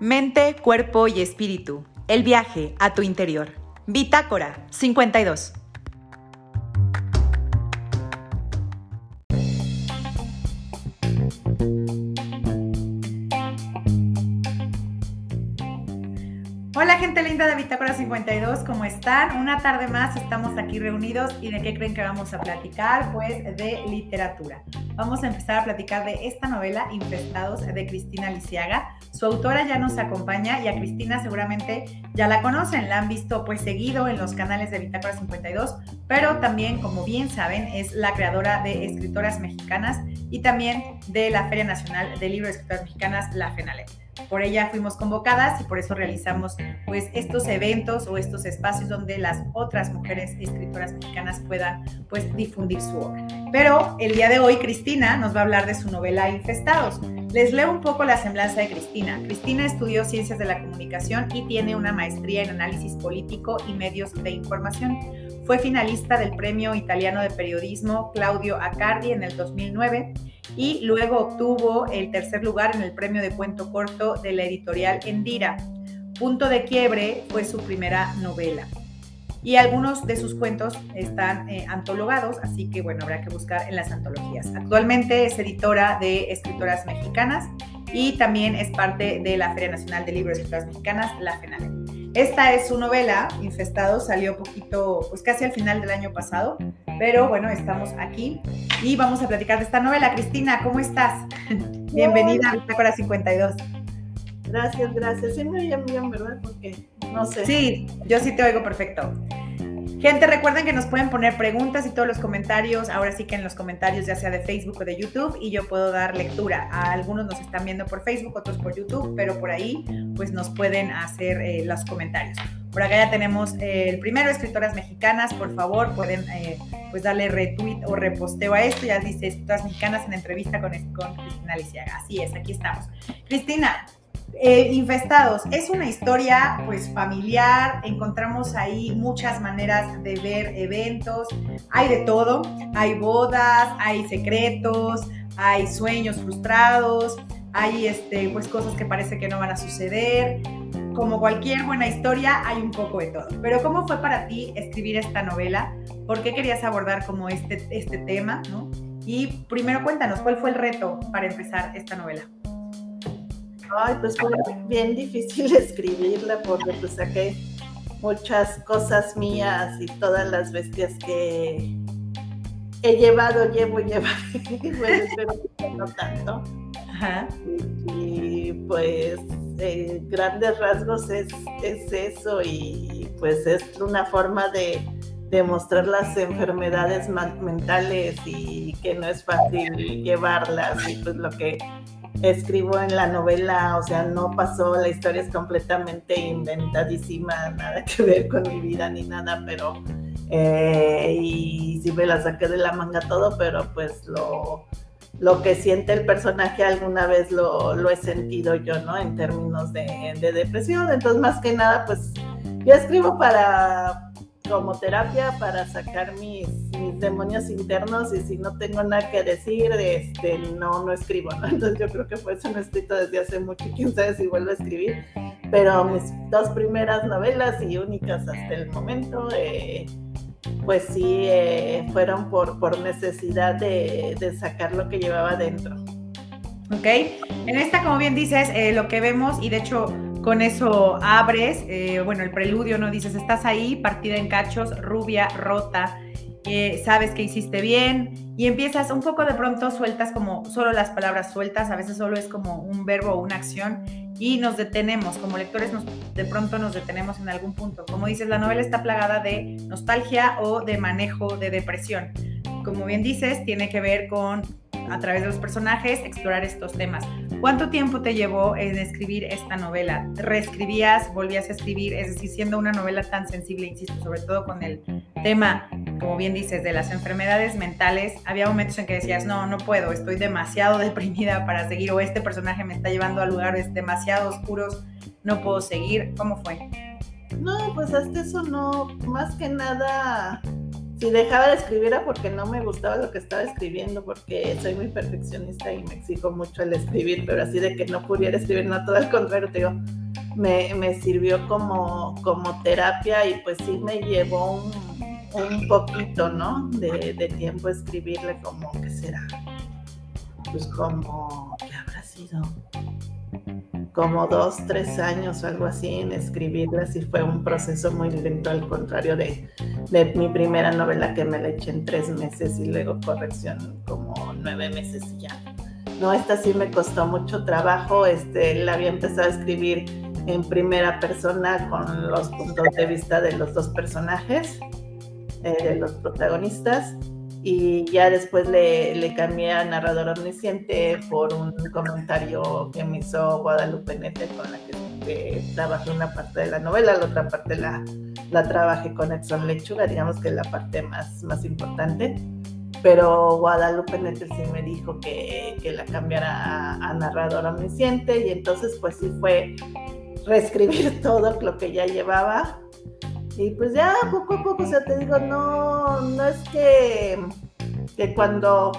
Mente, cuerpo y espíritu. El viaje a tu interior. Bitácora 52. Hola gente linda de Bitácora 52, ¿cómo están? Una tarde más estamos aquí reunidos y de qué creen que vamos a platicar? Pues de literatura. Vamos a empezar a platicar de esta novela Infestados de Cristina Lisiaga. Su autora ya nos acompaña y a Cristina seguramente ya la conocen, la han visto pues seguido en los canales de Bitácora 52, pero también como bien saben es la creadora de Escritoras Mexicanas y también de la Feria Nacional del Libro de Escritoras Mexicanas, la FENALE. Por ella fuimos convocadas y por eso realizamos pues estos eventos o estos espacios donde las otras mujeres escritoras mexicanas puedan pues difundir su obra. Pero el día de hoy Cristina nos va a hablar de su novela Infestados. Les leo un poco la semblanza de Cristina. Cristina estudió Ciencias de la Comunicación y tiene una maestría en Análisis Político y Medios de Información. Fue finalista del Premio Italiano de Periodismo Claudio Accardi en el 2009 y luego obtuvo el tercer lugar en el premio de cuento corto de la editorial Endira. Punto de quiebre fue su primera novela. Y algunos de sus cuentos están eh, antologados, así que bueno, habrá que buscar en las antologías. Actualmente es editora de escritoras mexicanas y también es parte de la Feria Nacional de Libros de Escritoras Mexicanas, la FENALE. Esta es su novela, Infestado, salió poquito, pues casi al final del año pasado, pero bueno, estamos aquí y vamos a platicar de esta novela. Cristina, ¿cómo estás? Bienvenida a Bitácora 52. Gracias, gracias. Sí me oyen bien, ¿verdad? Porque no sé. Sí, yo sí te oigo perfecto. Gente, recuerden que nos pueden poner preguntas y todos los comentarios, ahora sí que en los comentarios ya sea de Facebook o de YouTube y yo puedo dar lectura. A algunos nos están viendo por Facebook, otros por YouTube, pero por ahí pues nos pueden hacer eh, los comentarios. Por acá ya tenemos eh, el primero, escritoras mexicanas, por favor, pueden eh, pues darle retweet o reposteo a esto, ya dice escritoras mexicanas en entrevista con, Cristina Lisiaga. Así es, aquí estamos. Cristina, eh, infestados. Es una historia pues familiar, encontramos ahí muchas maneras de ver eventos, hay de todo, hay bodas, hay secretos, hay sueños frustrados, hay este, pues cosas que parece que no van a suceder. Como cualquier buena historia, hay un poco de todo. Pero ¿cómo fue para ti escribir esta novela? ¿Por qué querías abordar como este, este tema? Y primero cuéntanos, ¿cuál fue el reto para empezar esta novela? Ay, pues fue bien difícil escribirla porque pues saqué muchas cosas mías y todas las bestias que he llevado, llevo, llevo, bueno, que no tanto. Ajá. Y, pues grandes rasgos es, es, eso y pues es una forma de, de mostrar las enfermedades mentales y que no es fácil llevarlas y pues lo que escribo en la novela, o sea, no pasó, la historia es completamente inventadísima, nada que ver con mi vida ni nada, pero eh, y sí me la saqué de la manga todo, pero pues lo, lo que siente el personaje alguna vez lo, lo he sentido yo, ¿no? En términos de, de depresión, entonces más que nada, pues yo escribo para como terapia para sacar mis, demonios internos y si no tengo nada que decir, este, no, no escribo, ¿no? Entonces yo creo que por eso no he escrito desde hace mucho, quién sabe si vuelvo a escribir, pero mis dos primeras novelas y únicas hasta el momento, eh, pues sí, eh, fueron por, por necesidad de, de, sacar lo que llevaba dentro. Ok, en esta, como bien dices, eh, lo que vemos, y de hecho con eso abres, eh, bueno, el preludio, ¿no? Dices, estás ahí, partida en cachos, rubia, rota, sabes que hiciste bien y empiezas un poco de pronto, sueltas como solo las palabras sueltas, a veces solo es como un verbo o una acción y nos detenemos, como lectores nos, de pronto nos detenemos en algún punto. Como dices, la novela está plagada de nostalgia o de manejo de depresión. Como bien dices, tiene que ver con a través de los personajes, explorar estos temas. ¿Cuánto tiempo te llevó en escribir esta novela? ¿Reescribías, volvías a escribir? Es decir, siendo una novela tan sensible, insisto, sobre todo con el tema, como bien dices, de las enfermedades mentales, había momentos en que decías, no, no puedo, estoy demasiado deprimida para seguir, o este personaje me está llevando a lugares demasiado oscuros, no puedo seguir. ¿Cómo fue? No, pues hasta eso no, más que nada si dejaba de escribir era porque no me gustaba lo que estaba escribiendo, porque soy muy perfeccionista y me exijo mucho el escribir, pero así de que no pudiera escribir, no, todo al contrario, digo, me, me sirvió como, como terapia y pues sí me llevó un, un poquito, ¿no? De, de, tiempo escribirle como, ¿qué será? Pues como, ¿qué habrá sido? Como dos, tres años o algo así en escribirlas y fue un proceso muy lento, al contrario de, de, mi primera novela que me la eché en tres meses y luego corrección como nueve meses y ya. No, esta sí me costó mucho trabajo, este, la había empezado a escribir en primera persona con los puntos de vista de los dos personajes, eh, de los protagonistas y ya después le, le, cambié a narrador omnisciente por un comentario que me hizo Guadalupe Nete con la que, trabajé una parte de la novela, la otra parte la, la trabajé con Edson Lechuga, digamos que es la parte más, más importante. Pero Guadalupe Nete sí me dijo que, que la cambiara a, a narrador omnisciente y entonces pues sí fue reescribir todo lo que ya llevaba y pues ya poco a poco, o sea, te digo, no, no es que, que cuando,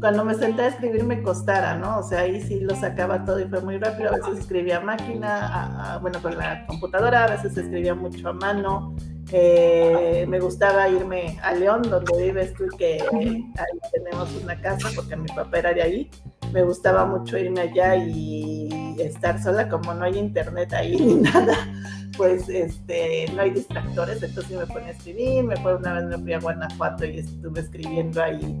cuando me senté a escribir me costara, ¿no? O sea, ahí sí lo sacaba todo y fue muy rápido. A veces escribía a máquina, bueno, con la computadora, a veces escribía mucho a mano. Eh, me gustaba irme a León, donde vives tú, que ahí tenemos una casa, porque mi papá era de ahí. Me gustaba mucho irme allá y estar sola, como no hay internet ahí ni nada pues este, no hay distractores, entonces me ponía a escribir, me acuerdo una vez me fui a Guanajuato y estuve escribiendo ahí.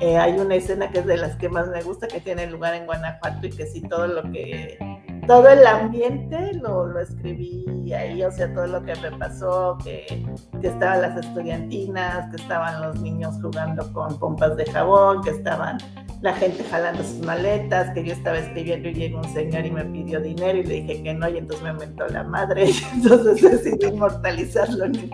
Eh, hay una escena que es de las que más me gusta, que tiene lugar en Guanajuato y que sí, todo lo que, todo el ambiente lo, lo escribí ahí, o sea, todo lo que me pasó, que, que estaban las estudiantinas, que estaban los niños jugando con pompas de jabón, que estaban la gente jalando sus maletas, que yo estaba escribiendo y llegó un señor y me pidió dinero y le dije que no y entonces me mentó la madre y entonces decidí inmortalizarlo en,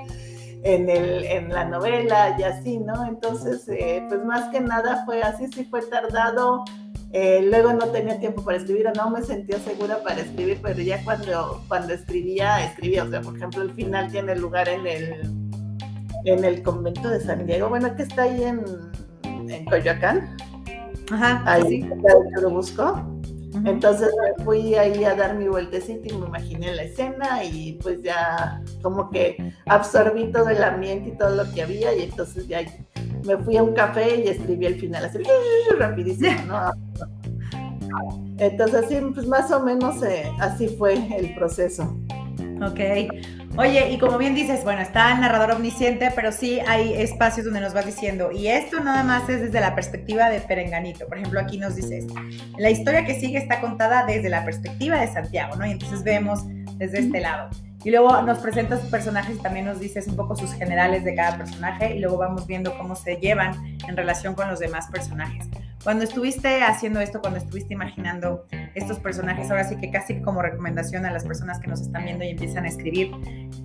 en, el, en la novela y así, ¿no? Entonces, eh, pues más que nada fue así, sí fue tardado. Eh, luego no tenía tiempo para escribir o no me sentía segura para escribir, pero ya cuando, cuando escribía, escribía. O sea, por ejemplo, el final tiene lugar en el, en el convento de San Diego, bueno, que está ahí en, en Coyoacán. Ajá, ahí lo busco. Entonces me fui ahí a dar mi vueltecita y me imaginé la escena y pues ya como que absorbí todo el ambiente y todo lo que había y entonces ya me fui a un café y escribí el final así rapidísimo, ¿no? Entonces así pues más o menos eh, así fue el proceso. Ok. Oye, y como bien dices, bueno, está el narrador omnisciente, pero sí hay espacios donde nos vas diciendo, y esto nada más es desde la perspectiva de Perenganito. Por ejemplo, aquí nos dices, la historia que sigue está contada desde la perspectiva de Santiago, ¿no? Y entonces vemos desde este lado. Y luego nos presentas personajes y también nos dices un poco sus generales de cada personaje y luego vamos viendo cómo se llevan en relación con los demás personajes. Cuando estuviste haciendo esto, cuando estuviste imaginando estos personajes, ahora sí que casi como recomendación a las personas que nos están viendo y empiezan a escribir,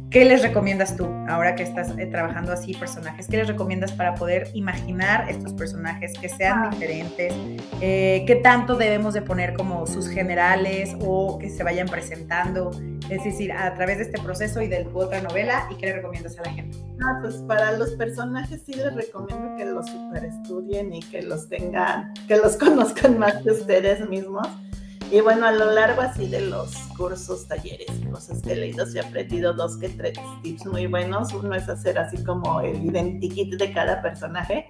¿qué les recomiendas tú ahora que estás eh, trabajando así personajes? ¿Qué les recomiendas para poder imaginar estos personajes que sean ah. diferentes? Eh, ¿Qué tanto debemos de poner como sus generales o que se vayan presentando? Es decir, a través de este proceso y de tu otra novela, ¿y qué le recomiendas a la gente? Ah, pues para los personajes sí les recomiendo que los super estudien y que los tengan, que los conozcan más que ustedes mismos. Y bueno, a lo largo así de los cursos, talleres cosas que he leído, sí he aprendido dos que tres tips muy buenos. Uno es hacer así como el identikit de cada personaje,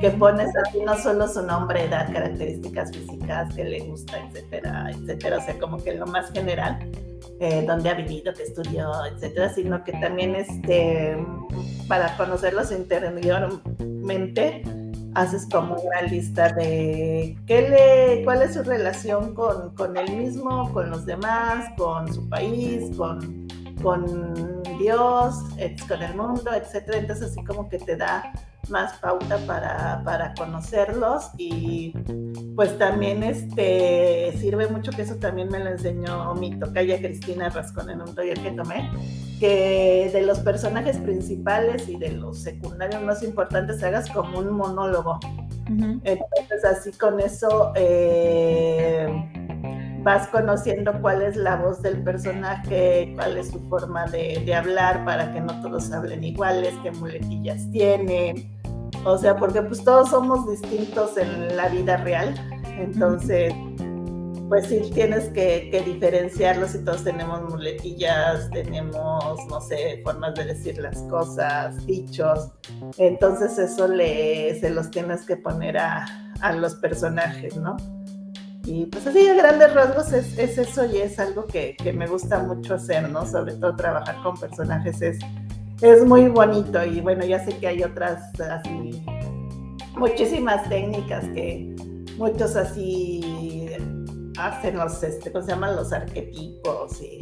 que pones así no solo su nombre, edad, características físicas, que le gusta, etcétera, etcétera. O sea, como que lo más general eh, dónde ha vivido, qué estudió, etcétera, sino que también este, para conocerlos interiormente, haces como una lista de qué le, cuál es su relación con, con él mismo, con los demás, con su país, con, con Dios, con el mundo, etcétera. Entonces así como que te da más pauta para, para, conocerlos y pues también este sirve mucho que eso también me lo enseñó mi tocaya Cristina Rascón en un taller que tomé que de los personajes principales y de los secundarios más importantes hagas como un monólogo. Entonces así con eso eh, vas conociendo cuál es la voz del personaje, cuál es su forma de, hablar para que no todos hablen iguales, qué muletillas tienen. O sea, porque pues todos somos distintos en la vida real. Entonces, pues sí tienes que, diferenciarlos y todos tenemos muletillas, tenemos, no sé, formas de decir las cosas, dichos. Entonces eso le, se los tienes que poner a, los personajes, ¿no? Y pues así a grandes rasgos es, eso y es algo que, me gusta mucho hacer, ¿no? Sobre todo trabajar con personajes es, es muy bonito y bueno, ya sé que hay otras así, muchísimas técnicas que muchos así hacen los, este, ¿cómo se llaman? Los arquetipos y,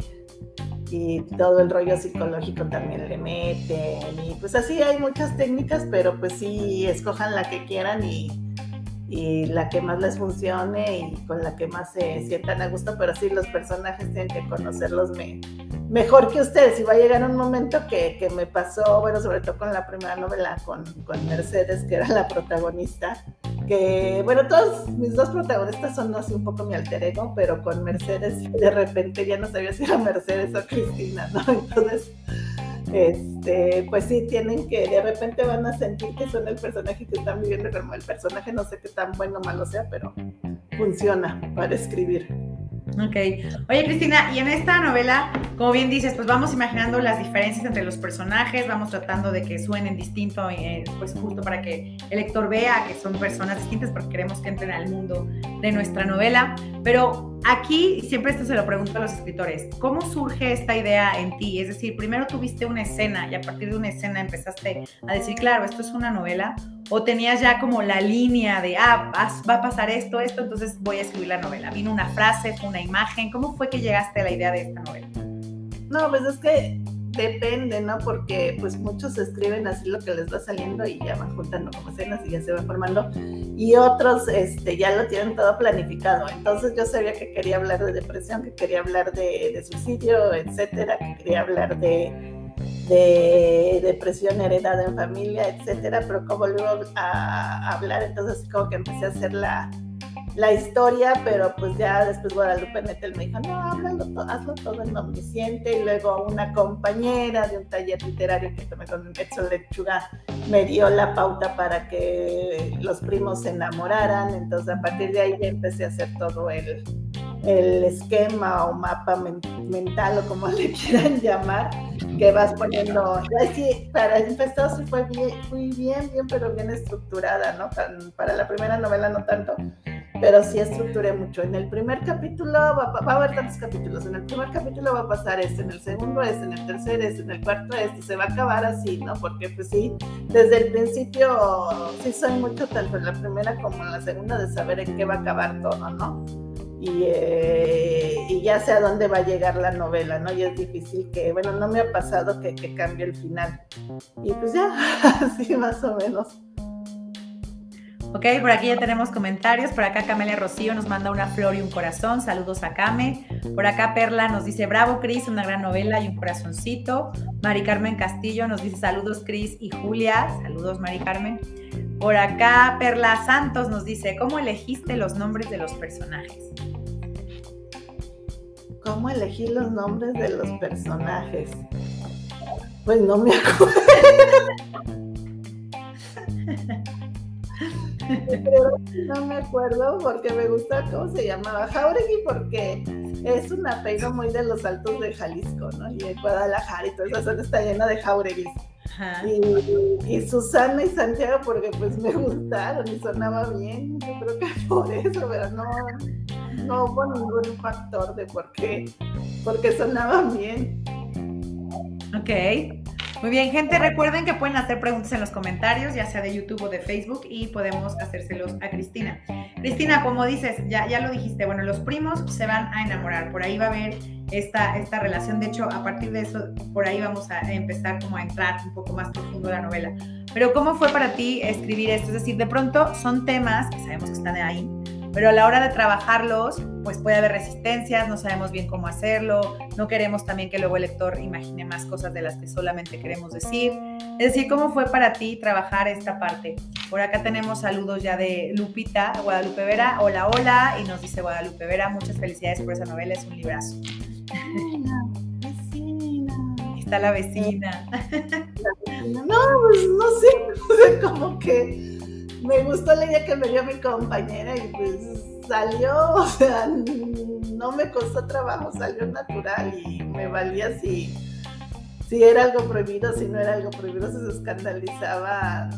y todo el rollo psicológico también le meten. Y pues así hay muchas técnicas, pero pues sí, escojan la que quieran y, y la que más les funcione y con la que más se sientan a gusto, pero sí los personajes tienen que conocerlos me, mejor que ustedes. Y va a llegar un momento que, que, me pasó, bueno, sobre todo con la primera novela, con, con Mercedes, que era la protagonista, que, bueno, todos mis dos protagonistas son así un poco mi alter ego, pero con Mercedes de repente ya no sabía si era Mercedes o Cristina, ¿no? Entonces, este, pues sí, tienen que, de repente van a sentir que son el personaje que están viviendo como el personaje, no sé qué tan bueno o malo sea, pero funciona para escribir. Ok. Oye, Cristina, y en esta novela, como bien dices, pues vamos imaginando las diferencias entre los personajes, vamos tratando de que suenen distinto, eh, pues justo para que el lector vea que son personas distintas, porque queremos que entren al mundo de nuestra novela. Pero aquí, siempre esto se lo pregunto a los escritores, ¿cómo surge esta idea en ti? Es decir, primero tuviste una escena y a partir de una escena empezaste a decir, claro, esto es una novela, o tenías ya como la línea de, ah, va a pasar esto, esto, entonces voy a escribir la novela. ¿Vino una frase, una imagen? ¿Cómo fue que llegaste a la idea de esta novela? No, pues es que depende, ¿no? Porque pues muchos escriben así lo que les va saliendo y ya van juntando como escenas y ya se van formando. Y otros este, ya lo tienen todo planificado. Entonces yo sabía que quería hablar de depresión, que quería hablar de, de suicidio, etcétera, que quería hablar de de depresión heredada en familia, etcétera, pero como luego a, hablar, entonces como que empecé a hacer la, la historia, pero pues ya después Guadalupe Nettel me dijo, no, háblalo, hazlo todo en omnisciente, y luego una compañera de un taller literario que tomé con Lechuga me dio la pauta para que los primos se enamoraran, entonces a partir de ahí empecé a hacer todo el, el esquema o mapa mental o como le quieran llamar, que vas poniendo, sí, para empezar sí fue bien, fui bien, bien, pero bien estructurada, ¿no? Para la primera novela no tanto, pero sí estructuré mucho. En el primer capítulo va, a haber tantos capítulos, en el primer capítulo va a pasar esto, en el segundo es, en el tercer es, en el cuarto es, se va a acabar así, ¿no? Porque pues sí, desde el principio sí soy mucho tanto en la primera como en la segunda de saber en qué va a acabar todo, ¿no? Eh, y, ya sé a dónde va a llegar la novela, ¿no? Y es difícil que, bueno, no me ha pasado que, que cambie el final. Y pues ya, así más o menos. Ok, por aquí ya tenemos comentarios. Por acá Camelia Rocío nos manda una flor y un corazón. Saludos a Came. Por acá Perla nos dice, bravo Cris, una gran novela y un corazoncito. Mari Carmen Castillo nos dice, saludos Cris y Julia. Saludos Mari Carmen. Por acá Perla Santos nos dice, ¿cómo elegiste los nombres de los personajes? ¿Cómo elegí los nombres de los personajes? Pues no me acuerdo. no me acuerdo porque me gusta cómo se llamaba Jauregui porque es un apellido muy de los altos de Jalisco, ¿no? Y de Guadalajara y toda esa zona está llena de Jaureguis. Y, Susana y Santiago porque pues me gustaron y sonaba bien. Yo creo que por eso, pero no, no hubo ningún factor de por qué, porque sonaban bien. Ok. Muy bien, gente, recuerden que pueden hacer preguntas en los comentarios, ya sea de YouTube o de Facebook, y podemos hacérselos a Cristina. Cristina, como dices, ya, ya lo dijiste, bueno, los primos se van a enamorar, por ahí va a haber esta, esta relación, de hecho, a partir de eso, por ahí vamos a empezar como a entrar un poco más profundo la novela. Pero ¿cómo fue para ti escribir esto? Es decir, de pronto son temas que sabemos que están ahí, pero a la hora de trabajarlos, pues puede haber resistencias, no sabemos bien cómo hacerlo, no queremos también que luego el lector imagine más cosas de las que solamente queremos decir. Es decir, ¿cómo fue para ti trabajar esta parte? Por acá tenemos saludos ya de Lupita, Guadalupe Vera, hola, hola, y nos dice Guadalupe Vera, muchas felicidades por esa novela, es un librazo. Está la vecina. No, pues no sé, como que me gustó la idea que me dio mi compañera y pues salió, o sea, no me costó trabajo, salió natural y me valía si, si era algo prohibido, si no era algo prohibido, se escandalizaba.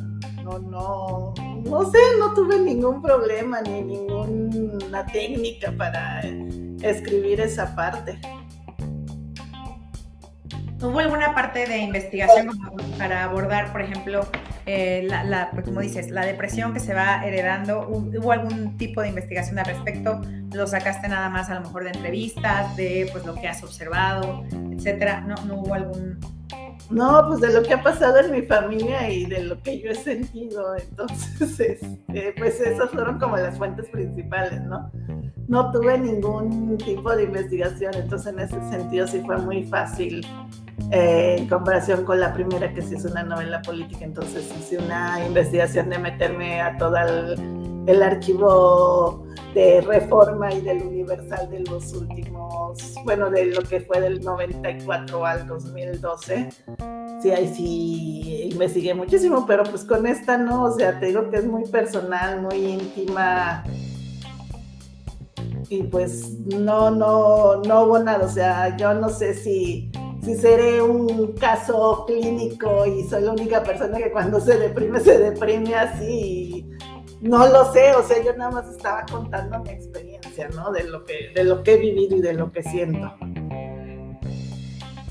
No, no, no sé, no tuve ningún problema ni ninguna técnica para escribir esa parte. ¿Hubo alguna parte de investigación para abordar, por ejemplo, eh, la, pues, como dices, la depresión que se va heredando? ¿Hubo algún tipo de investigación al respecto? ¿Lo sacaste nada más a lo mejor de entrevistas, de pues lo que has observado, etcétera? ¿No, no hubo algún no, pues de lo que ha pasado en mi familia y de lo que yo he sentido. Entonces, este, pues esas fueron como las fuentes principales, ¿no? No tuve ningún tipo de investigación, entonces en ese sentido sí fue muy fácil eh, en comparación con la primera que sí es una novela política, entonces hice una investigación de meterme a todo el, archivo de reforma y del universal de los últimos, bueno, de lo que fue del 94 al 2012. Sí, ahí sí investigué muchísimo, pero pues con esta no, o sea, te digo que es muy personal, muy íntima. Y pues no, no, no hubo nada, o sea, yo no sé si si seré un caso clínico y soy la única persona que cuando se deprime, se deprime así. No lo sé, o sea, yo nada más estaba contando mi experiencia, ¿no? De lo que, de lo que he vivido y de lo que siento.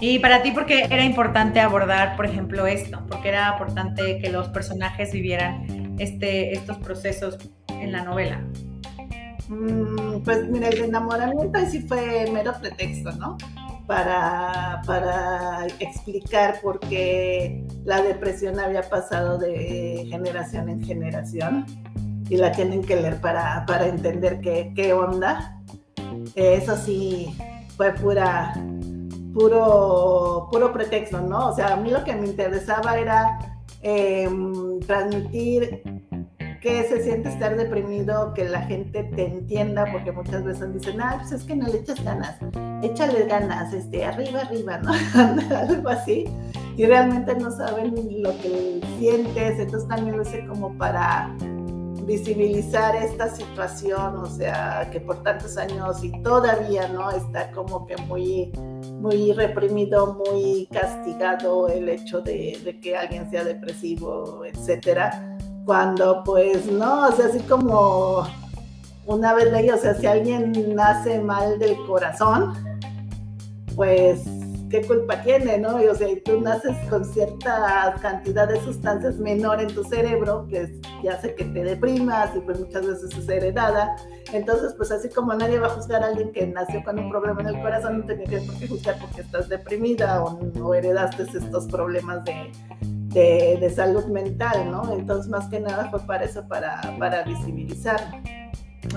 Y para ti, ¿por qué era importante abordar, por ejemplo, esto? ¿Por qué era importante que los personajes vivieran este, estos procesos en la novela? Mm, pues mira, el enamoramiento sí fue mero pretexto, ¿no? Para, explicar por qué la depresión había pasado de generación en generación y la tienen que leer para, entender qué, qué onda. Eso sí fue pura, puro, puro pretexto, ¿no? O sea, a mí lo que me interesaba era em, transmitir qué se siente estar deprimido, que la gente te entienda, porque muchas veces dicen, ah, pues es que no le echas ganas, échale ganas, este, arriba, arriba, ¿no? Algo así. Y realmente no saben lo que sientes, entonces también lo sé como para visibilizar esta situación, o sea, que por tantos años y todavía, ¿no? Está como que muy, muy reprimido, muy castigado el hecho de, de que alguien sea depresivo, etcétera cuando pues no, o sea, así como una vez leí, o sea, si alguien nace mal del corazón, pues qué culpa tiene, ¿no? Y, o sea, tú naces con cierta cantidad de sustancias menor en tu cerebro que ya hace que te deprimas y pues muchas veces es heredada. Entonces, pues así como nadie va a juzgar a alguien que nació con un problema en el corazón, no tenía que por qué juzgar porque estás deprimida o, o heredaste estos problemas de, de, salud mental, ¿no? Entonces, más que nada fue para eso, para, para visibilizar.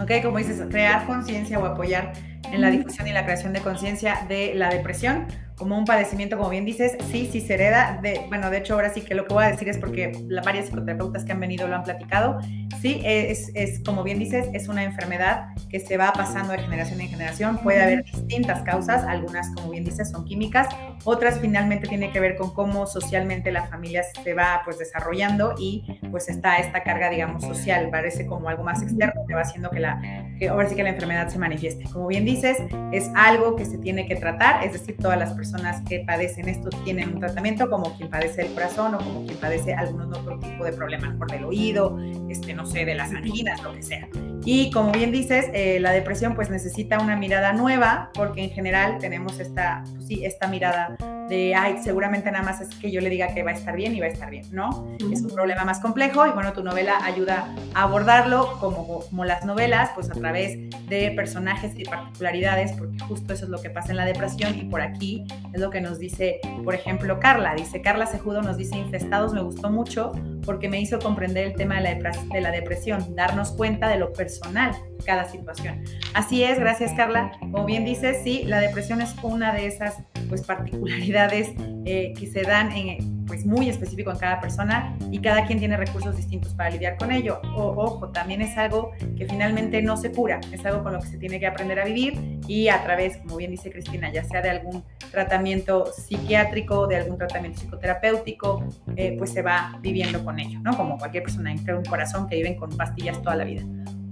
Ok, como dices, crear conciencia o apoyar en la difusión y la creación de conciencia de la depresión como un padecimiento, como bien dices, sí, sí se hereda. De, bueno, de hecho, ahora sí que lo que voy a decir es porque la, varias psicoterapeutas que han venido lo han platicado. Sí, es, es, como bien dices, es una enfermedad que se va pasando de generación en generación. Puede haber distintas causas, algunas, como bien dices, son químicas, otras finalmente tiene que ver con cómo socialmente la familia se va pues desarrollando y pues está esta carga, digamos, social, parece como algo más externo que va haciendo que la, que ahora sí que la enfermedad se manifieste. Como bien dices, es algo que se tiene que tratar, es decir, todas las personas personas que padecen esto tienen un tratamiento, como quien padece el corazón o como quien padece algún otro tipo de problema, por del oído, este, no sé, de las anginas, lo que sea. Y como bien dices, eh, la depresión pues necesita una mirada nueva, porque en general tenemos esta, pues sí, esta mirada de, ay, seguramente nada más es que yo le diga que va a estar bien y va a estar bien, ¿no? Es un problema más complejo y bueno, tu novela ayuda a abordarlo como, como las novelas, pues a través de personajes y particularidades, porque justo eso es lo que pasa en la depresión y por aquí es lo que nos dice, por ejemplo, Carla. Dice, Carla Sejudo nos dice, Infestados me gustó mucho porque me hizo comprender el tema de la, de la depresión, darnos cuenta de lo personal cada situación. Así es, gracias Carla. Como bien dices, sí, la depresión es una de esas pues, particularidades eh, que se dan en, pues, muy específico en cada persona y cada quien tiene recursos distintos para lidiar con ello. O, ojo, también es algo que finalmente no se cura, es algo con lo que se tiene que aprender a vivir y a través, como bien dice Cristina, ya sea de algún tratamiento psiquiátrico, de algún tratamiento psicoterapéutico, eh, pues se va viviendo con ello, ¿no? Como cualquier persona en un corazón que viven con pastillas toda la vida.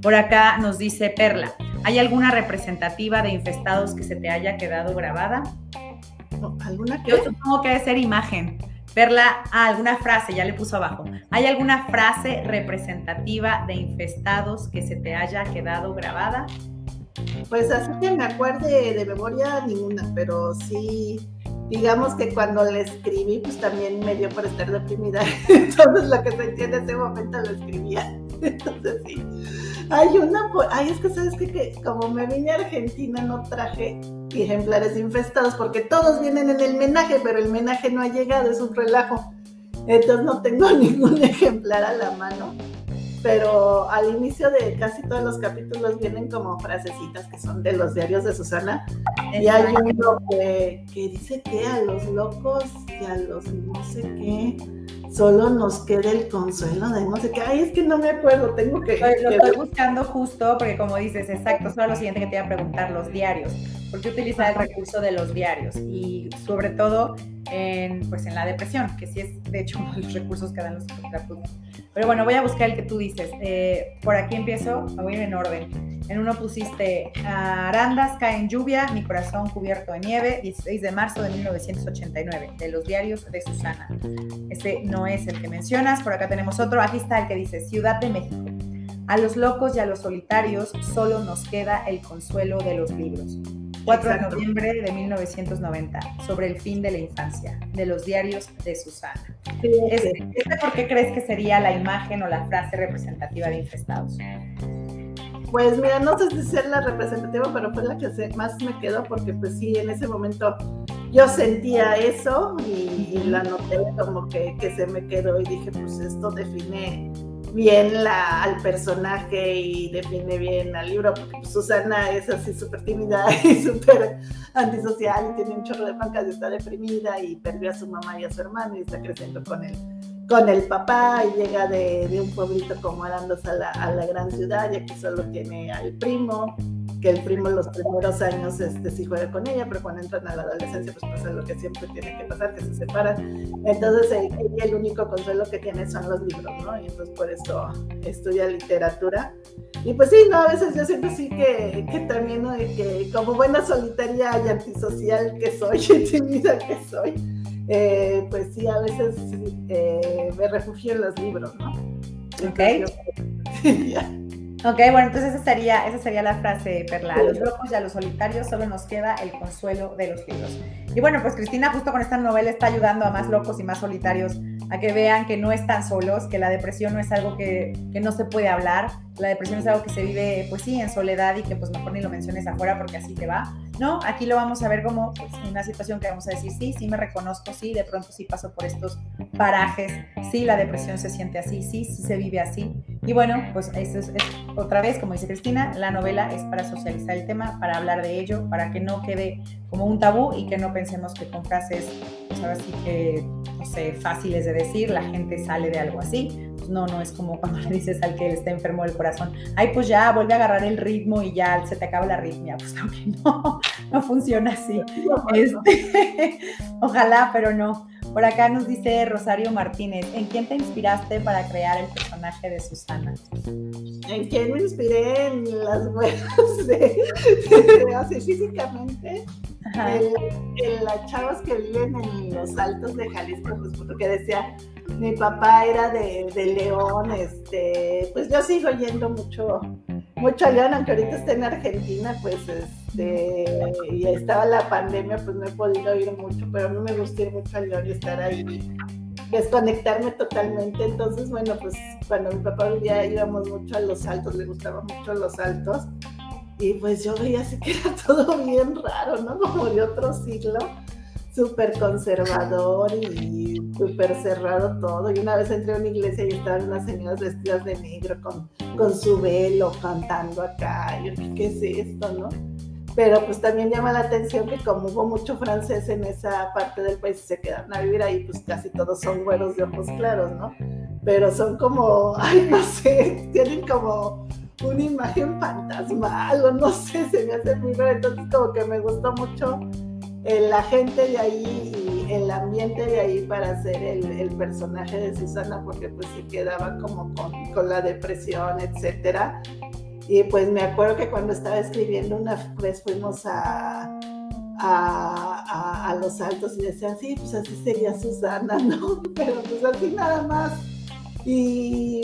Por acá nos dice Perla, ¿hay alguna representativa de infestados que se te haya quedado grabada? ¿Alguna que? Yo supongo que debe ser imagen. Perla, ah, alguna frase, ya le puso abajo. ¿Hay alguna frase representativa de infestados que se te haya quedado grabada? Pues así que me acuerde de memoria ninguna, pero sí, digamos que cuando le escribí, pues también me dio por estar deprimida. Entonces lo que sentí en ese momento lo escribía. Entonces sí. Hay una, ay, es que sabes que, como me vine a Argentina no traje ejemplares infestados porque todos vienen en el menaje, pero el menaje no ha llegado, es un relajo. Entonces no tengo ningún ejemplar a la mano pero al inicio de casi todos los capítulos vienen como frasecitas que son de los diarios de Susana. Y hay uno que, que, dice que a los locos y a los no sé qué, solo nos queda el consuelo de no sé qué. Ay, es que no me acuerdo, tengo que... Lo, estoy buscando justo porque como dices, exacto, eso lo siguiente que te iba a preguntar, los diarios. ¿Por qué utilizar el recurso de los diarios? Y sobre todo en, pues en la depresión, que sí es de hecho uno de los recursos que dan los psicoterapeutas. Pero bueno, voy a buscar el que tú dices. Eh, por aquí empiezo, me voy a ir en orden. En uno pusiste Arandas cae en lluvia, mi corazón cubierto de nieve, 16 de marzo de 1989, de los diarios de Susana. Ese no es el que mencionas, por acá tenemos otro. Aquí está el que dice Ciudad de México. A los locos y a los solitarios solo nos queda el consuelo de los libros. 4 de noviembre de 1990, sobre el fin de la infancia, de los diarios de Susana. ¿Este, por qué crees que sería la imagen o la frase representativa de Infestados? Pues mira, no sé si es la representativa, pero fue la que más me quedó porque pues sí, en ese momento yo sentía eso y, la noté como que, que se me quedó y dije, pues esto define bien la, al personaje y define bien al libro, porque pues, Susana es así súper tímida y súper antisocial y tiene un chorro de pancas y está deprimida y perdió a su mamá y a su hermano y está creciendo con él con el papá y llega de, de un pueblito como Arandos a la, a la gran ciudad y aquí solo tiene al primo que el primo los primeros años este, sí juega con ella, pero cuando entran a la adolescencia pues pasa lo que siempre tiene que pasar, que se separan. Entonces ella el único consuelo que tiene son los libros, ¿no? Y entonces por eso estudia literatura. Y pues sí, no, a veces yo siento sí que, que también, ¿no? que como buena solitaria y antisocial que soy, y tímida que soy, eh, pues sí, a veces eh, me refugio en los libros, ¿no? Ok. Ok, bueno, entonces esa sería, esa sería la frase, Perla. A los locos y a los solitarios solo nos queda el consuelo de los libros. Y bueno, pues Cristina justo con esta novela está ayudando a más locos y más solitarios a que vean que no están solos, que la depresión no es algo que, que no se puede hablar, la depresión es algo que se vive, pues sí, en soledad y que pues mejor ni lo menciones afuera porque así te va, ¿no? Aquí lo vamos a ver como pues, una situación que vamos a decir, sí, sí me reconozco, sí, de pronto sí paso por estos parajes, sí, la depresión se siente así, sí, sí se vive así. Y bueno, pues es, otra vez, como dice Cristina, la novela es para socializar el tema, para hablar de ello, para que no quede como un tabú y que no pensemos que con frases, pues ahora sí que, no sé, fáciles de decir, la gente sale de algo así pues no, no es como cuando le dices al que está enfermo del corazón, ay, pues ya vuelve a agarrar el ritmo y ya se te acaba la arritmia. Pues aunque no, no funciona así. Este, ojalá, pero no. Por acá nos dice Rosario Martínez, ¿en quién te inspiraste para crear el personaje de Susana? ¿En quién me inspiré? En las huevas de, así físicamente. En, las chavas que viven en los altos de Jalisco, pues porque decía, mi papá era de, León, este, pues yo sigo yendo mucho, mucho a León, aunque ahorita está en Argentina, pues este, y estaba la pandemia, pues no he podido ir mucho, pero a mí me gusta ir mucho a León y estar ahí, desconectarme totalmente. Entonces, bueno, pues cuando mi papá vivía íbamos mucho a los altos, le gustaban mucho los altos, y pues yo veía así que era todo bien raro, ¿no? Como de otro siglo súper conservador y súper cerrado todo. Y una vez entré a una iglesia y estaban unas señoras vestidas de negro con, con su velo cantando acá. Yo dije, ¿qué es esto, no? Pero pues también llama la atención que como hubo mucho francés en esa parte del país y se quedaron a vivir ahí, pues casi todos son güeros de ojos claros, ¿no? Pero son como, ay, no sé, tienen como una imagen fantasmal o no sé, se me hace muy raro. Entonces como que me gustó mucho la gente de ahí y el ambiente de ahí para hacer el, personaje de Susana, porque pues se quedaba como con, la depresión, etcétera. Y pues me acuerdo que cuando estaba escribiendo una vez fuimos a, a, a, Los Altos y decían, sí, pues así sería Susana, ¿no? Pero pues así nada más. Y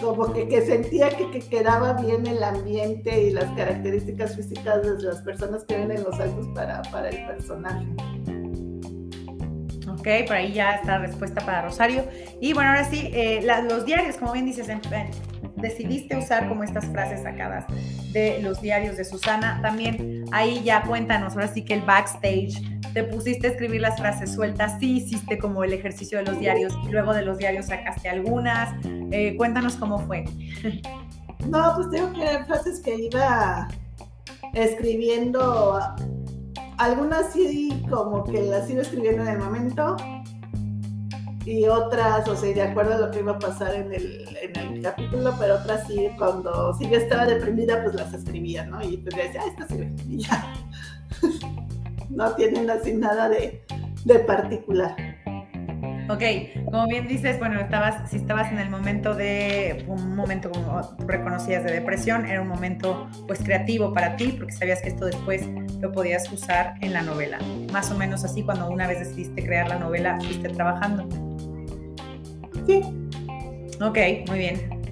como que, que sentía que, que, quedaba bien el ambiente y las características físicas de las personas que ven en los altos para, para el personaje. Ok, por ahí ya está la respuesta para Rosario. Y bueno, ahora sí, eh, los diarios, como bien dices, decidiste usar como estas frases sacadas de los diarios de Susana. También ahí ya cuéntanos, ahora sí que el backstage te pusiste a escribir las frases sueltas, sí hiciste como el ejercicio de los diarios y luego de los diarios sacaste algunas. Eh, cuéntanos cómo fue. No, pues tengo que eran frases que iba escribiendo, algunas sí como que las iba escribiendo en el momento y otras, o sea, de acuerdo a lo que iba a pasar en el, capítulo, pero otras sí, cuando sí yo estaba deprimida, pues las escribía, ¿no? Y pues decía, ah, esta sí, y ya no tienen así nada de, particular. Ok, como bien dices, bueno, estabas, si estabas en el momento de, un momento como reconocías de depresión, era un momento pues creativo para ti, porque sabías que esto después lo podías usar en la novela. Más o menos así, cuando una vez decidiste crear la novela, fuiste trabajando. Sí. Ok, muy bien.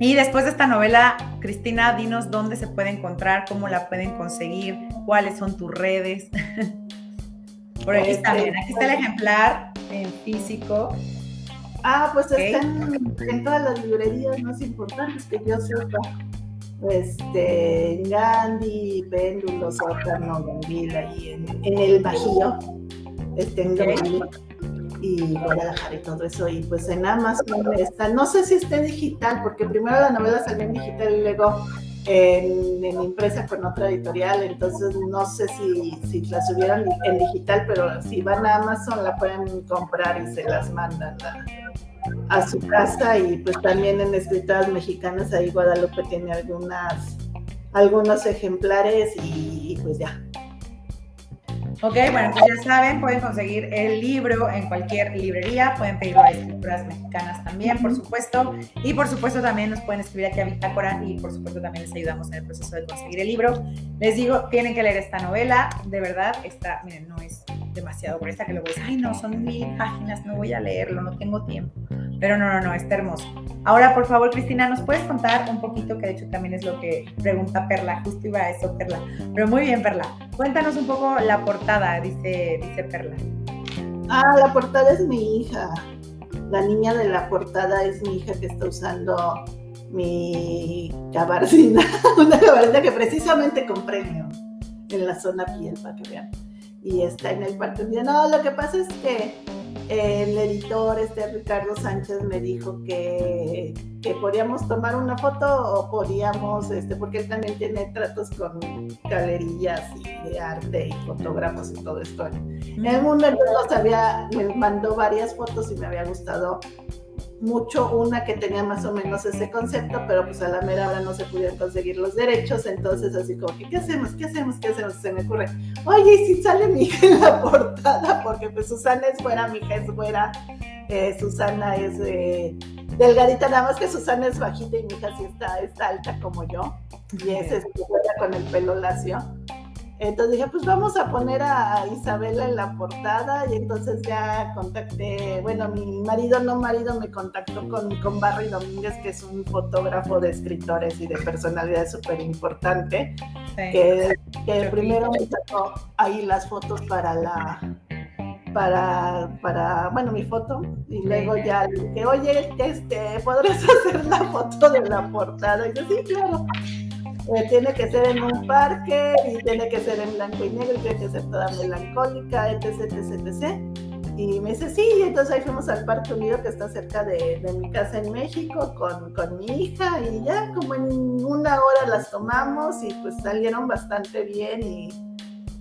Y después de esta novela, Cristina, dinos dónde se puede encontrar, cómo la pueden conseguir, cuáles son tus redes. Por aquí está, bien, aquí está el ejemplar en físico. Ah, pues están en todas las librerías más importantes que yo sepa. Este, Gandhi, Péndulo, Sótano, Gandila y en, el Bajío. Este, en okay y Guadalajara y todo eso. Y pues en Amazon está, no sé si esté digital, porque primero la novela salió en digital y luego en, en impresa con otra editorial, entonces no sé si, si la subieron en digital, pero si van a Amazon la pueden comprar y se las mandan a, su casa y pues también en escritoras mexicanas ahí Guadalupe tiene algunas algunos ejemplares y pues ya Ok, bueno, pues ya saben, pueden conseguir el libro en cualquier librería, pueden pedirlo a escrituras mexicanas también, por supuesto, y por supuesto también nos pueden escribir aquí a Bitácora y por supuesto también les ayudamos en el proceso de conseguir el libro. Les digo, tienen que leer esta novela, de verdad, esta, miren, no es demasiado esta que luego es, ay no, son mil páginas, no voy a leerlo, no tengo tiempo. Pero no, no, no, está hermoso. Ahora, por favor, Cristina, ¿nos puedes contar un poquito, que de hecho también es lo que pregunta Perla, justo iba a eso, Perla. Pero muy bien, Perla. Cuéntanos un poco la portada, dice, dice Perla. Ah, la portada es mi hija. La niña de la portada es mi hija que está usando mi gabardina, una gabardina que precisamente compré en la zona piel, para que vean. Y está en el parque. No, lo que pasa es que el editor, este Ricardo Sánchez, me dijo que, que, podíamos tomar una foto o podíamos, este, porque él también tiene tratos con galerías y de arte y fotógrafos y todo esto. En el mundo entonces había, me mandó varias fotos y me había gustado mucho una que tenía más o menos ese concepto, pero pues a la mera hora no se pudieron conseguir los derechos, entonces así como que, ¿qué hacemos? ¿Qué hacemos? ¿Qué hacemos? Se me ocurre, oye, ¿y si sale mi hija en la portada? Porque pues Susana es fuera, mi hija es fuera, eh, Susana es eh, delgadita, nada más que Susana es bajita y mi hija sí está, está alta como yo, y es este, con el pelo lacio. Entonces dije, pues vamos a poner a Isabela en la portada y entonces ya contacté, bueno, mi marido, no marido, me contactó con, con Barry Domínguez, que es un fotógrafo de escritores y de personalidad súper importante, que, primero me sacó ahí las fotos para la, para, para, bueno, mi foto, y luego ya le dije, oye, este, ¿podrías hacer la foto de la portada? Y yo, sí, claro. Eh, tiene que ser en un parque y tiene que ser en blanco y negro y tiene que ser toda melancólica, etc, etc, etc. Y me dice, sí, y entonces ahí fuimos al Parque Unido que está cerca de, de mi casa en México con, con, mi hija y ya como en una hora las tomamos y pues salieron bastante bien y,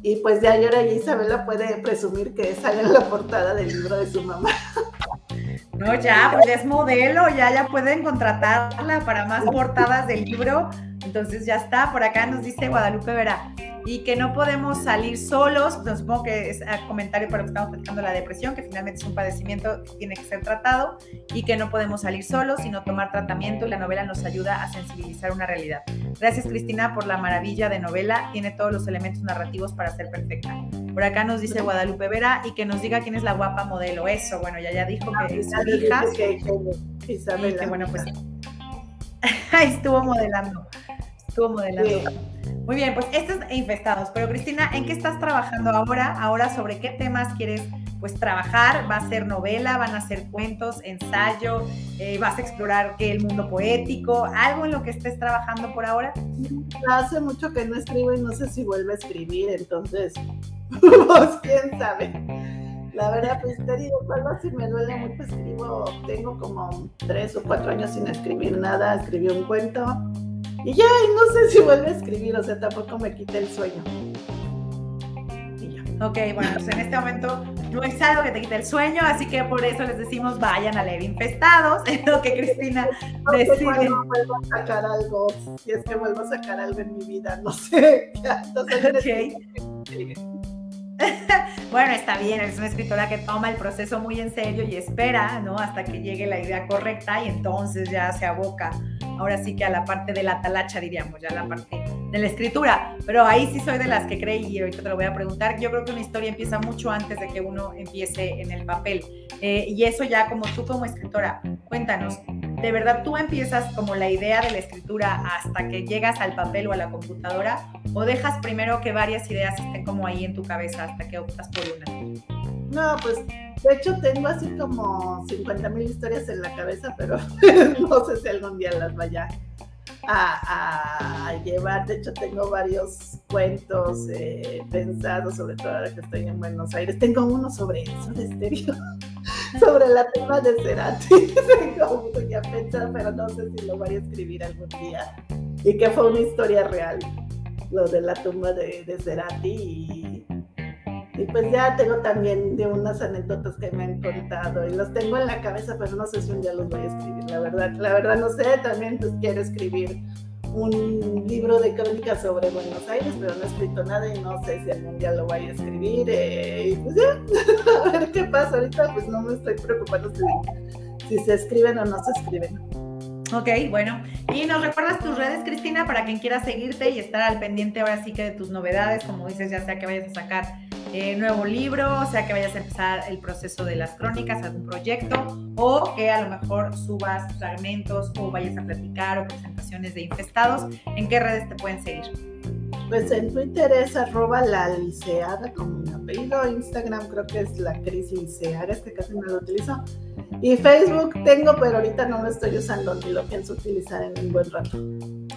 y pues ya ahora Isabela puede presumir que sale en la portada del libro de su mamá. No, ya, pues es modelo, ya, ya pueden contratarla para más portadas del libro. Entonces ya está, por acá nos dice Guadalupe Vera y que no podemos salir solos, pues, supongo que es comentario para lo que estamos platicando la depresión, que finalmente es un padecimiento que tiene que ser tratado y que no podemos salir solos, sino tomar tratamiento y la novela nos ayuda a sensibilizar una realidad. Gracias Cristina por la maravilla de novela, tiene todos los elementos narrativos para ser perfecta. Por acá nos dice Guadalupe Vera y que nos diga quién es la guapa modelo. Eso, bueno, ya ya dijo que es su hija. Y que bueno, pues ahí estuvo modelando. Estuvo modelando. Muy bien, pues estos infestados. Pero Cristina, ¿en qué estás trabajando ahora? Ahora, ¿sobre qué temas quieres pues trabajar? ¿Va a ser novela? ¿Van a ser cuentos, ensayo? Eh, ¿Vas a explorar qué el mundo poético? ¿Algo en lo que estés trabajando por ahora? Hace mucho que no escribo y no sé si vuelvo a escribir, entonces, pues quién sabe. La verdad, pues te digo, algo si me duele mucho, escribo, tengo como tres o cuatro años sin escribir nada, escribí un cuento, y ya, y no sé si vuelve a escribir, o sea, tampoco me quite el sueño. Y ya. Ok, bueno, pues en este momento no es algo que te quite el sueño, así que por eso les decimos vayan a leer Infestados, es lo que Cristina decide. No vuelvo a sacar algo, si es que vuelvo a sacar algo en mi vida, no sé. Entonces, bueno, está bien, es una escritora que toma el proceso muy en serio y espera, ¿no? Hasta que llegue la idea correcta y entonces ya se aboca ahora sí que a la parte de la talacha, diríamos, ya la parte de la escritura. Pero ahí sí soy de las que cree, y ahorita te lo voy a preguntar, yo creo que una historia empieza mucho antes de que uno empiece en el papel. Eh, y eso ya como tú como escritora, cuéntanos, ¿de verdad tú empiezas como la idea de la escritura hasta que llegas al papel o a la computadora? ¿O dejas primero que varias ideas estén como ahí en tu cabeza hasta que optas por una? No, pues de hecho, tengo así como 50 mil historias en la cabeza, pero no sé si algún día las vaya a, llevar. De hecho, tengo varios cuentos eh, pensados, sobre todo ahora que estoy en Buenos Aires. Tengo uno sobre eso de estéreo, sobre la tema de Cerati. uno ya pensado, pero no sé si lo voy a escribir algún día. Y que fue una historia real, lo de la tumba de, de Cerati. Y, y pues ya tengo también de unas anécdotas que me han contado y los tengo en la cabeza, pero no sé si un día los voy a escribir, la verdad. La verdad no sé, también pues quiero escribir un libro de crónicas sobre Buenos Aires, pero no he escrito nada y no sé si algún día lo voy a escribir. Eh, y pues ya, a ver qué pasa. Ahorita pues no me estoy preocupando si, si se escriben o no se escriben. Ok, bueno. Y nos recuerdas tus redes, Cristina, para quien quiera seguirte y estar al pendiente ahora sí que de tus novedades, como dices, ya sea que vayas a sacar eh, nuevo libro, o sea que vayas a empezar el proceso de las crónicas, algún proyecto, o que a lo mejor subas fragmentos o vayas a platicar o presentaciones de infestados, ¿en qué redes te pueden seguir? Pues en Twitter es arroba la liceada como mi apellido, Instagram creo que es la Cris Liceaga, es que casi no lo utilizo. Y Facebook tengo, pero ahorita no lo estoy usando ni lo pienso utilizar en un buen rato.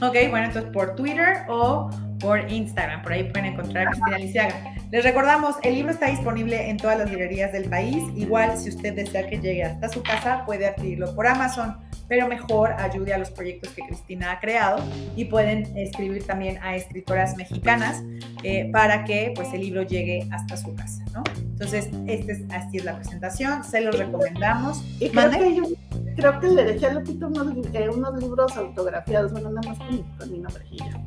Ok, bueno, entonces por Twitter o por Instagram, por ahí pueden encontrar a Cristina Lisiaga. Les recordamos, el libro está disponible en todas las librerías del país. Igual, si usted desea que llegue hasta su casa, puede adquirirlo por Amazon, pero mejor ayude a los proyectos que Cristina ha creado y pueden escribir también a escritoras mexicanas eh, para que pues, el libro llegue hasta su casa. ¿no? Entonces, este es, así es la presentación, se los recomendamos. Y creo que, creo que le dejé a Lupita unos, eh, unos libros autografiados, bueno, nada más con, con mi nombrejillo.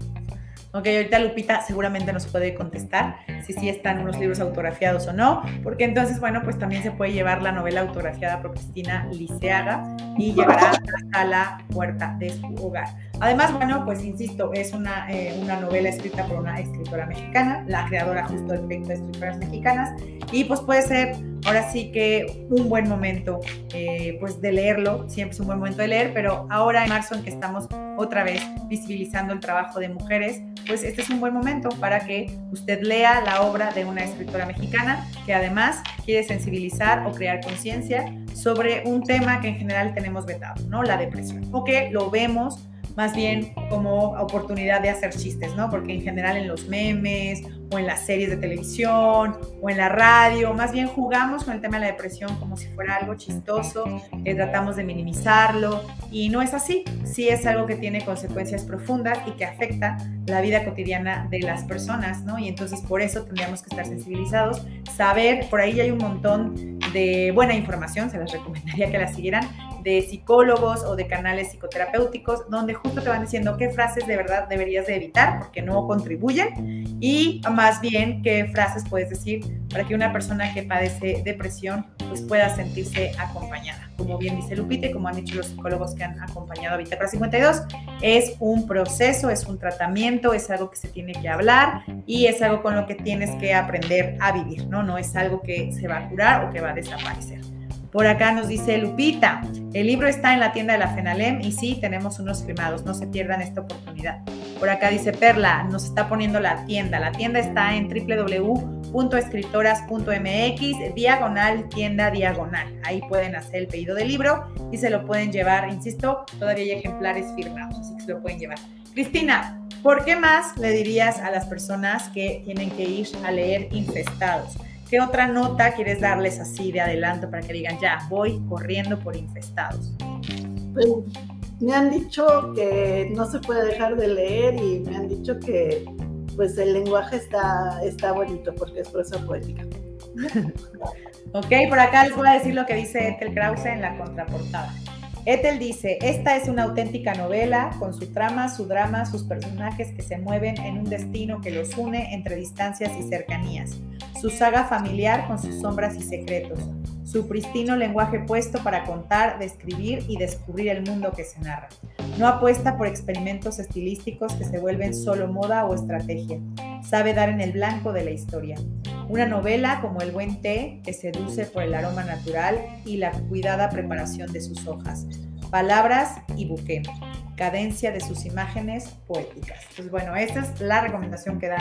Ok, ahorita Lupita seguramente nos puede contestar si sí están unos libros autografiados o no, porque entonces, bueno, pues también se puede llevar la novela autografiada por Cristina Liceaga y llegará hasta la puerta de su hogar. Además, bueno, pues insisto, es una, eh, una novela escrita por una escritora mexicana, la creadora justo del proyecto de escritoras mexicanas, y pues puede ser ahora sí que un buen momento eh, pues de leerlo, siempre es un buen momento de leer, pero ahora en marzo en que estamos otra vez visibilizando el trabajo de mujeres, pues este es un buen momento para que usted lea la obra de una escritora mexicana que además quiere sensibilizar o crear conciencia sobre un tema que en general tenemos vetado, ¿no? La depresión, o que lo vemos más bien como oportunidad de hacer chistes, ¿no? Porque en general en los memes o en las series de televisión o en la radio, más bien jugamos con el tema de la depresión como si fuera algo chistoso, eh, tratamos de minimizarlo y no es así, sí es algo que tiene consecuencias profundas y que afecta la vida cotidiana de las personas, ¿no? Y entonces por eso tendríamos que estar sensibilizados, saber, por ahí hay un montón de buena información, se les recomendaría que la siguieran, de psicólogos o de canales psicoterapéuticos, donde justo te van diciendo qué frases de verdad deberías de evitar porque no contribuyen y más bien qué frases puedes decir para que una persona que padece depresión pues pueda sentirse acompañada. Como bien dice Lupita y como han dicho los psicólogos que han acompañado a Bitácora 52, es un proceso, es un tratamiento, es algo que se tiene que hablar y es algo con lo que tienes que aprender a vivir, ¿no? No es algo que se va a curar o que va a desaparecer. Por acá nos dice Lupita, el libro está en la tienda de la FENALEM y sí, tenemos unos firmados, no se pierdan esta oportunidad. Por acá dice Perla, nos está poniendo la tienda. La tienda está en www.escritoras.mx, diagonal, tienda diagonal. Ahí pueden hacer el pedido del libro y se lo pueden llevar, insisto, todavía hay ejemplares firmados, así que se lo pueden llevar. Cristina, ¿por qué más le dirías a las personas que tienen que ir a leer Infestados? ¿Qué otra nota quieres darles así de adelanto para que digan, ya, voy corriendo por infestados? Pues, me han dicho que no se puede dejar de leer y me han dicho que pues el lenguaje está, está bonito porque es prosa poética. ok, por acá les voy a decir lo que dice Ethel Krause en la contraportada. Ethel dice, esta es una auténtica novela con su trama, su drama, sus personajes que se mueven en un destino que los une entre distancias y cercanías su saga familiar con sus sombras y secretos, su pristino lenguaje puesto para contar, describir y descubrir el mundo que se narra. No apuesta por experimentos estilísticos que se vuelven solo moda o estrategia. Sabe dar en el blanco de la historia. Una novela como el buen té que seduce por el aroma natural y la cuidada preparación de sus hojas. Palabras y buque cadencia de sus imágenes poéticas. Pues bueno, esa es la recomendación que da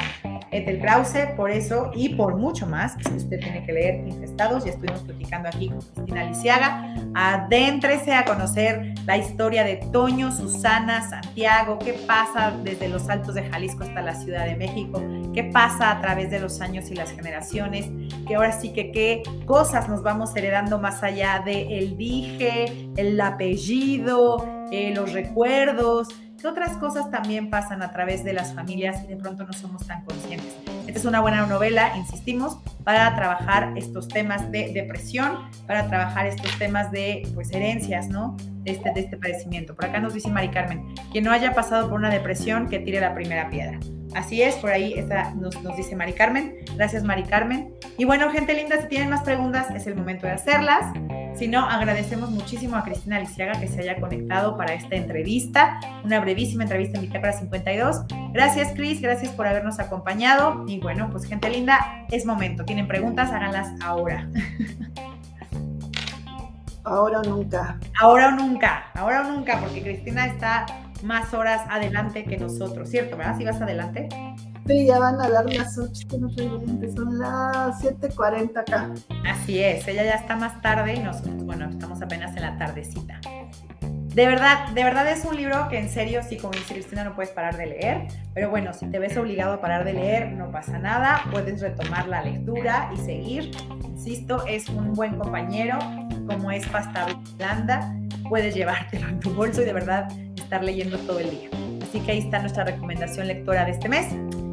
Ethel Krause, por eso y por mucho más, que usted tiene que leer Infestados, y estuvimos platicando aquí con Cristina Lisiaga, adéntrese a conocer la historia de Toño, Susana, Santiago, qué pasa desde los altos de Jalisco hasta la Ciudad de México, qué pasa a través de los años y las generaciones, que ahora sí que qué cosas nos vamos heredando más allá de el dije, el apellido, eh, los recuerdos, que otras cosas también pasan a través de las familias y de pronto no somos tan conscientes. Esta es una buena novela, insistimos, para trabajar estos temas de depresión, para trabajar estos temas de pues, herencias, ¿no? De este, de este padecimiento. Por acá nos dice Mari Carmen, quien no haya pasado por una depresión, que tire la primera piedra. Así es, por ahí nos, nos dice Mari Carmen. Gracias, Mari Carmen. Y bueno, gente linda, si tienen más preguntas, es el momento de hacerlas. Si no, agradecemos muchísimo a Cristina Lisiaga que se haya conectado para esta entrevista, una brevísima entrevista en Bitácora 52. Gracias, Cris, gracias por habernos acompañado. Y bueno, pues gente linda, es momento. Tienen preguntas, háganlas ahora. Ahora o nunca. Ahora o nunca, ahora o nunca, porque Cristina está más horas adelante que nosotros, ¿cierto? ¿Verdad? Si vas adelante. Sí, ya van a dar las 8, que no son las 7.40 acá. Así es, ella ya está más tarde y nosotros, bueno, estamos apenas en la tardecita. De verdad, de verdad es un libro que en serio, sí, como dice Cristina, no puedes parar de leer, pero bueno, si te ves obligado a parar de leer, no pasa nada, puedes retomar la lectura y seguir. Insisto, es un buen compañero, como es pasta blanda, puedes llevártelo en tu bolso y de verdad estar leyendo todo el día. Así que ahí está nuestra recomendación lectora de este mes,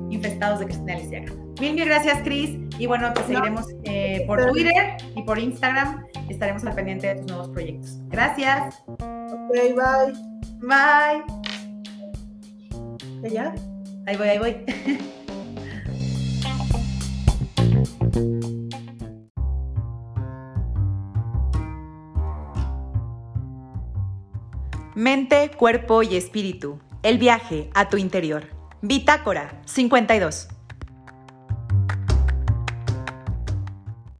Infestados de Cristina Lisiaga. Mil, mil gracias, Cris. Y bueno, te seguiremos eh, por Twitter y por Instagram. Estaremos al pendiente de tus nuevos proyectos. Gracias. Ok, bye. Bye. ¿Ya? Ahí voy, ahí voy. Mente, cuerpo y espíritu. El viaje a tu interior. Bitácora 52.